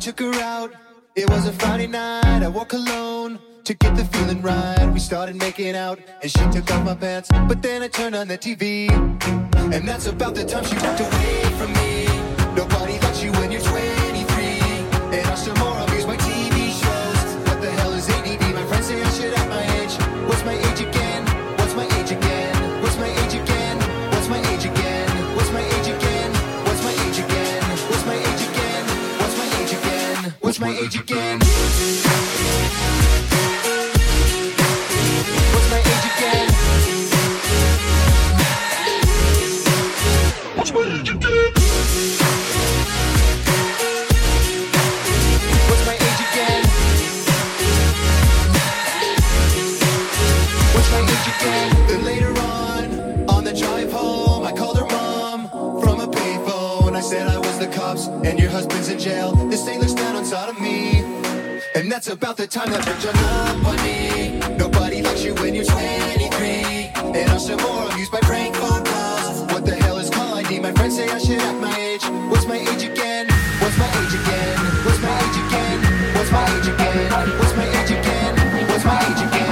took her out. It was a Friday night. I walk alone to get the feeling right. We started making out, and she took off my pants. But then I turned on the TV, and that's about the time she walked away from me. Nobody likes you when you're 23, and I still more. What's my age again? What's my age again? What's my age again? What's my age again? What's my age again? Then later on, on the drive home, I called her mom from a payphone. I said I was the cops and your husband's in jail. This thing looks down comes out of me. And that's about the time that puts you up on me. Nobody likes you when you're 23. And I'm still more amused by prank phone calls. What the hell is call ID? My friends say I should act my age. What's my age again? What's my age again? What's my age again? What's my age again? What's my age again? What's my age again?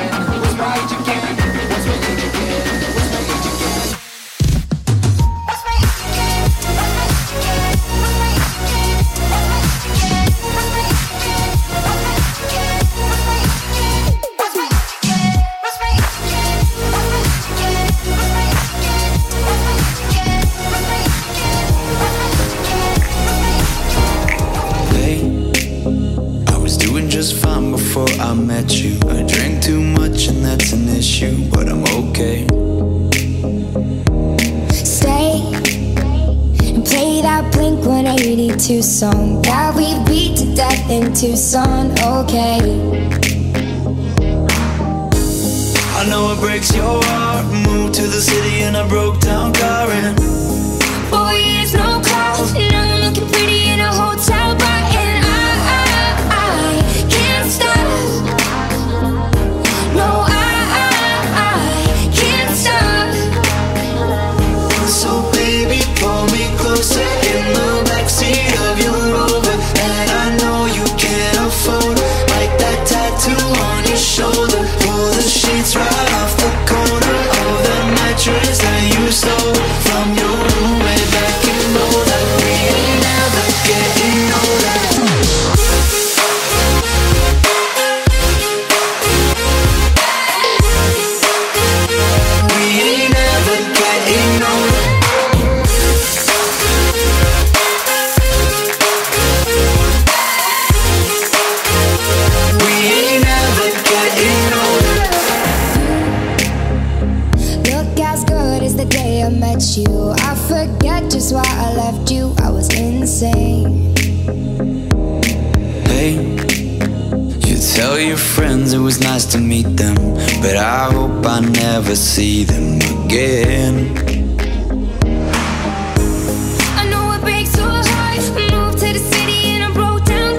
song that we beat to death in Tucson, okay? I know it breaks your heart. Moved to the city in a broke down car and Boy, it's no clouds And I'm looking pretty in a hotel. never see them again. I know it breaks your heart. Moved to the city broke down.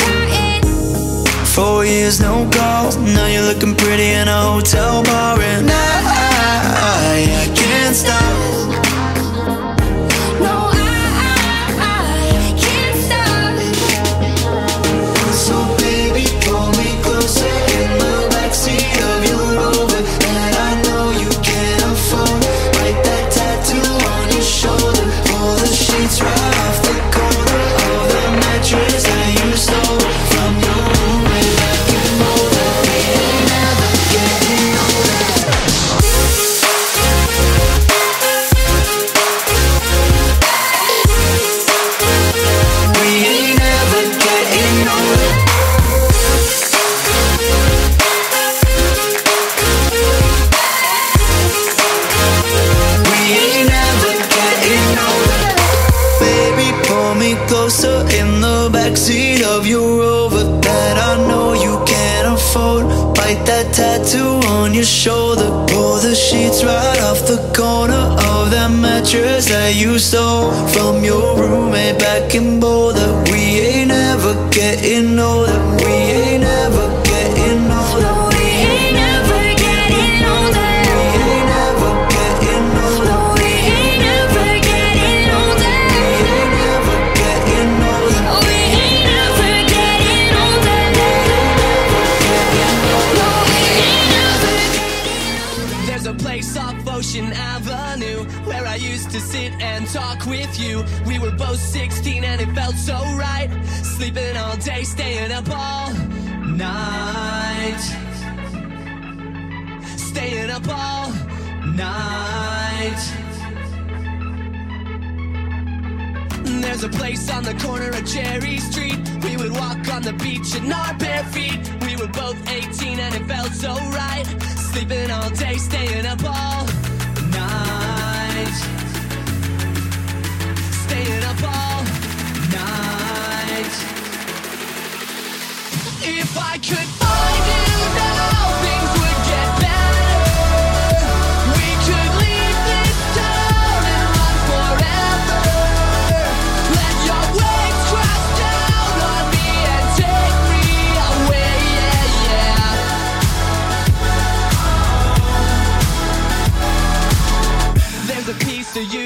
Four years no call. Now you're looking pretty in a hotel bar.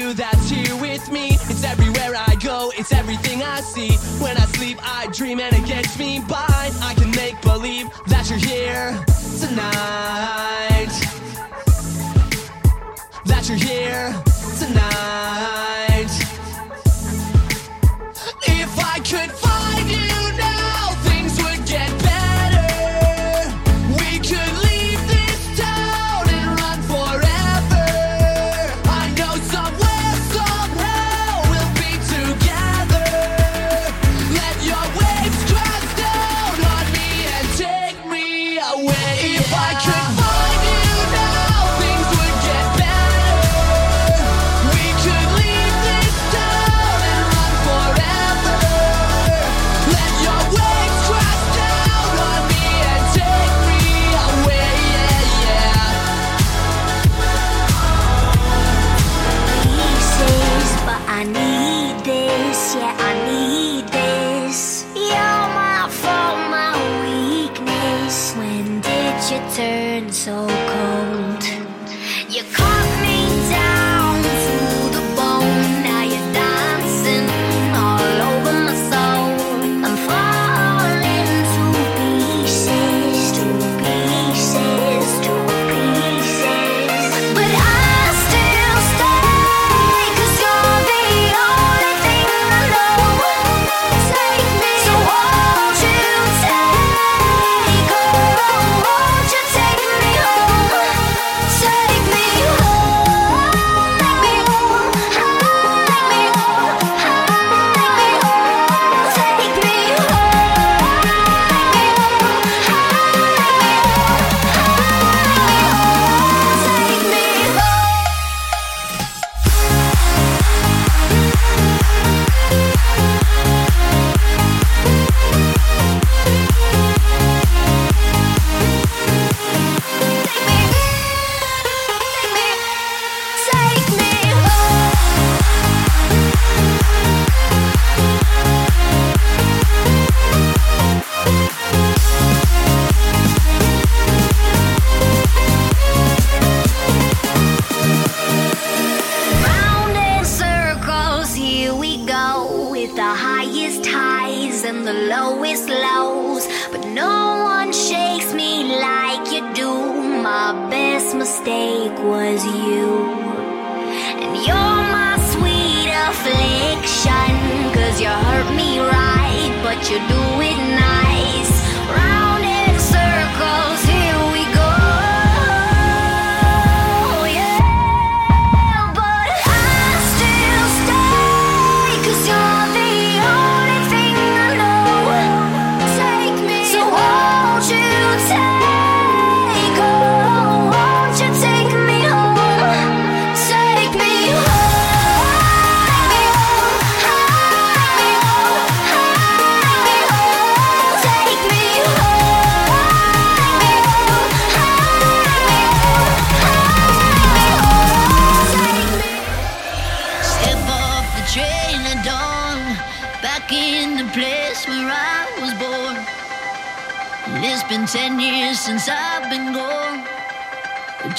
you that's here with me. It's everywhere I go, it's everything I see. When I sleep, I dream and it gets me by. I can make believe that you're here tonight. That you're here tonight. If I could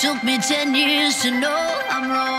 took me ten years to know I'm wrong.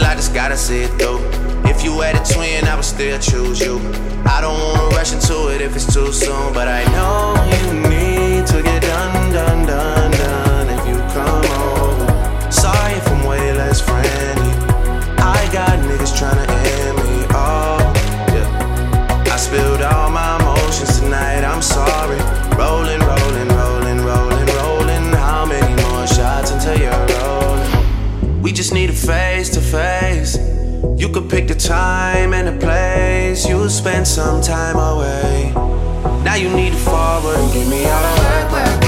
I just gotta see it through. If you had a twin, I would still choose you. I don't wanna rush into it if it's too soon, but I know you need to get done, done, done, done. You could pick the time and the place, you spend some time away. Now you need to forward and give me all the work, work.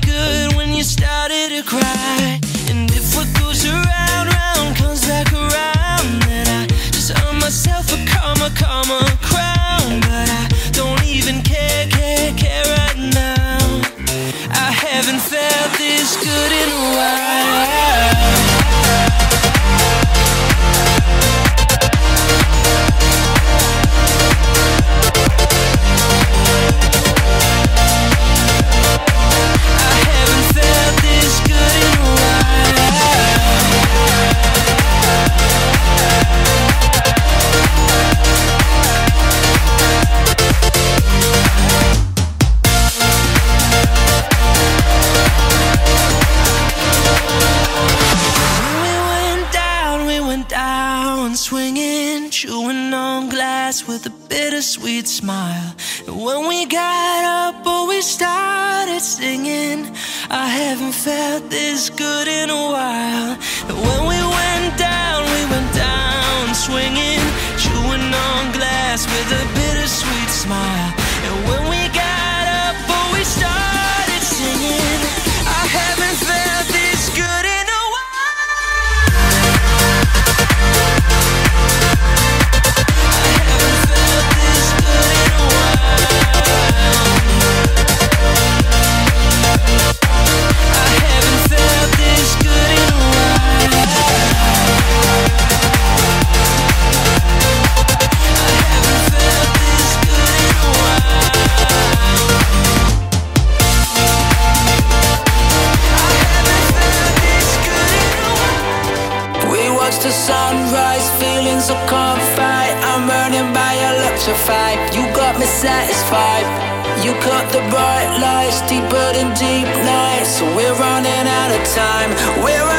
good when you started to cry. And if what goes around, round comes back around, then I just earn myself a karma, karma crown. But I don't even care, care, care right now. I haven't felt this good in a while. me satisfied. You cut the bright lights deeper than deep night, So we're running out of time. We're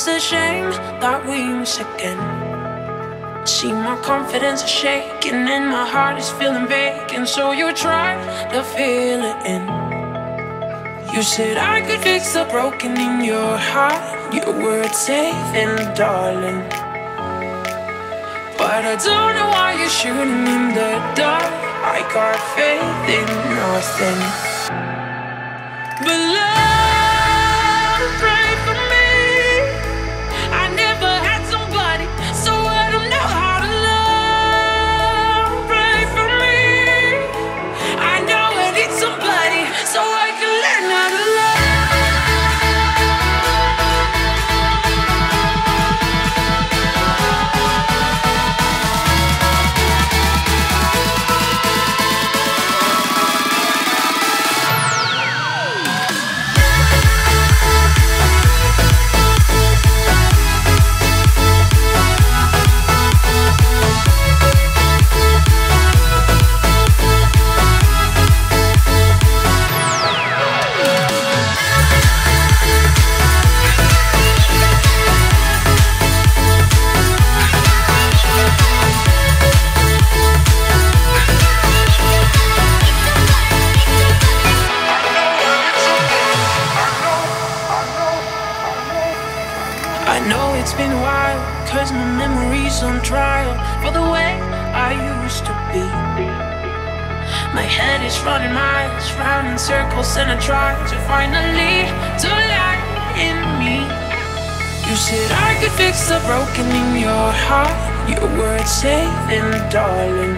it's a shame that we miss again. See my confidence is shaking and my heart is feeling vacant, so you try to fill it in. You said I could fix the broken in your heart. Your words safe and darling. But I don't know why you're shooting in the dark. I got faith in nothing. But love, running miles, round in circles, and I try to finally to lie in me. You said I could fix the broken in your heart. Your words and darling.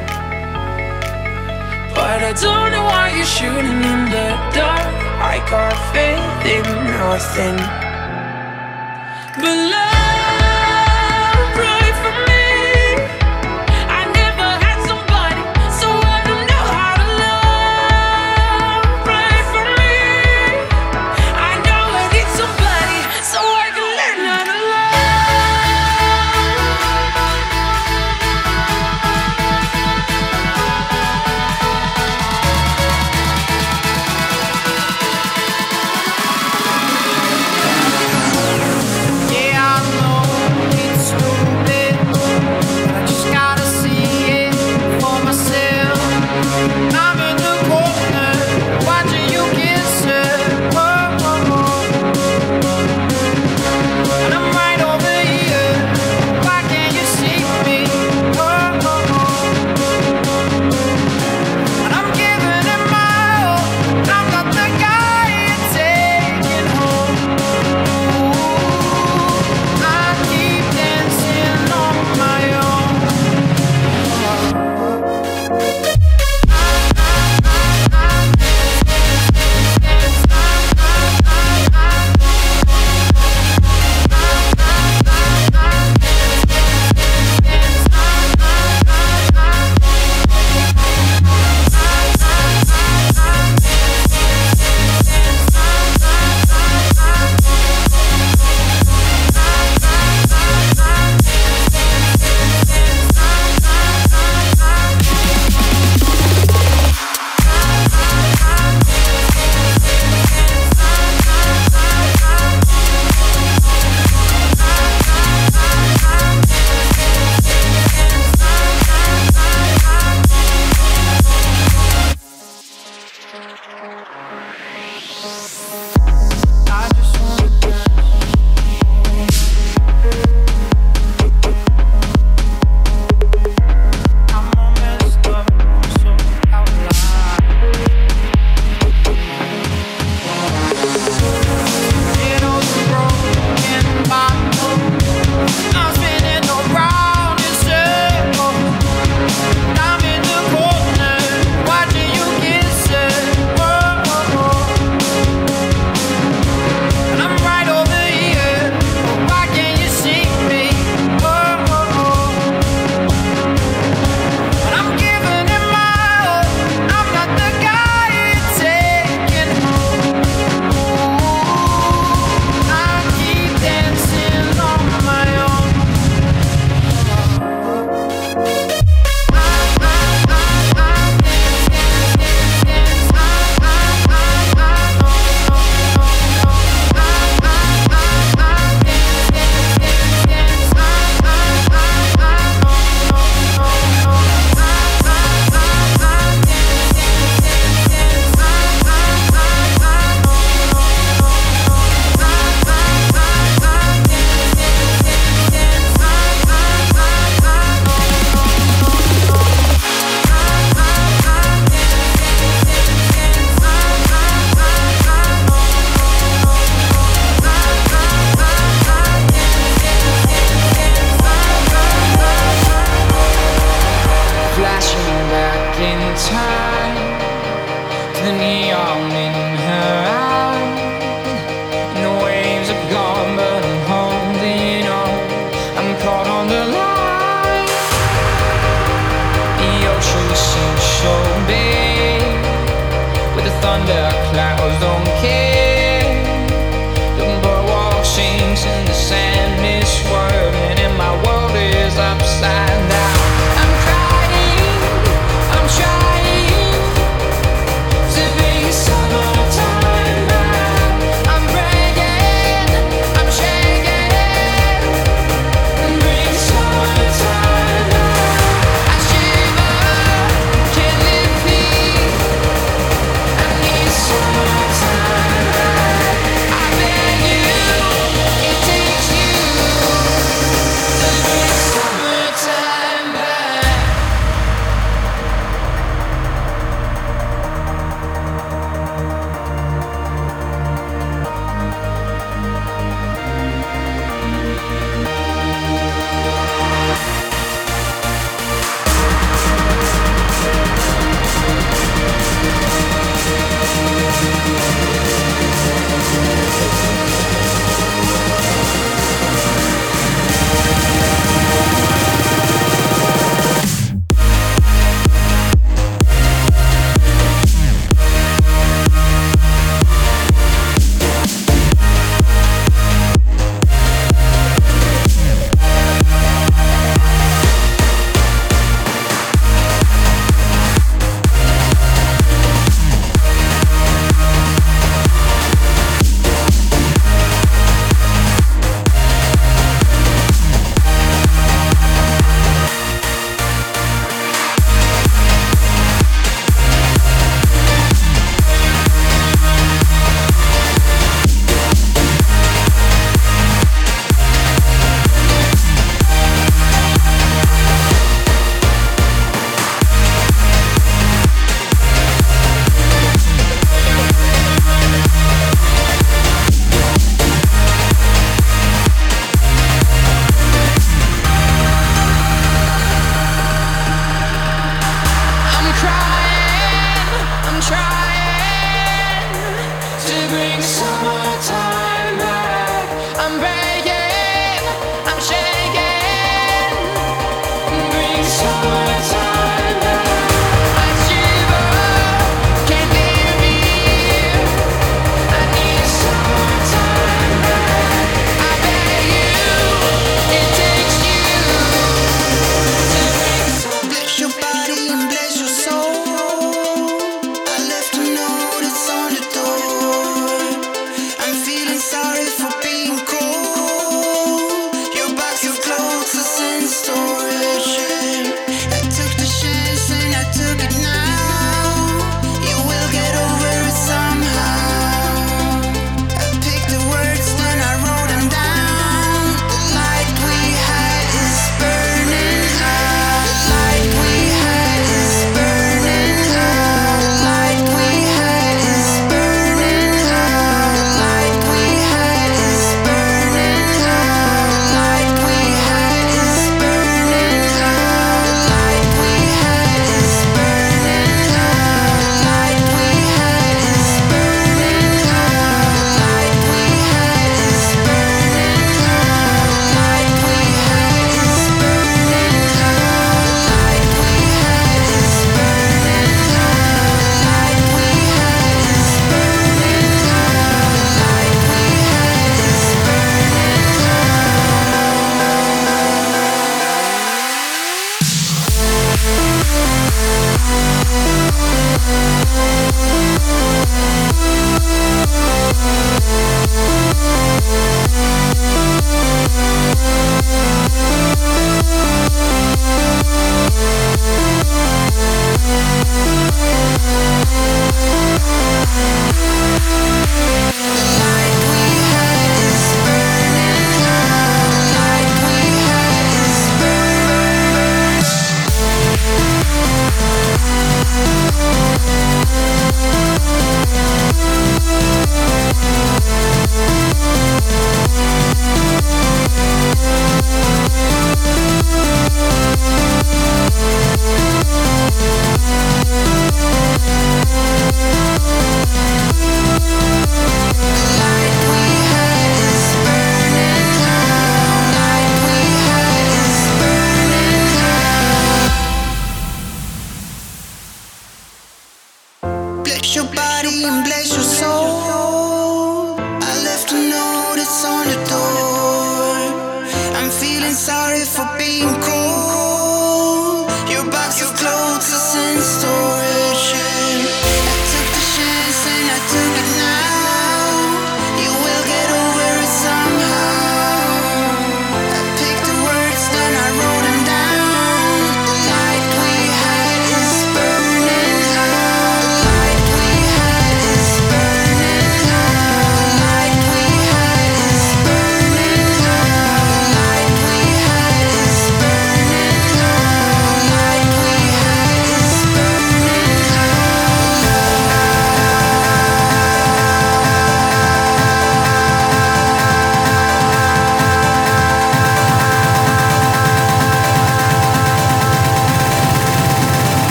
But I don't know why you're shooting in the dark. I got faith in nothing.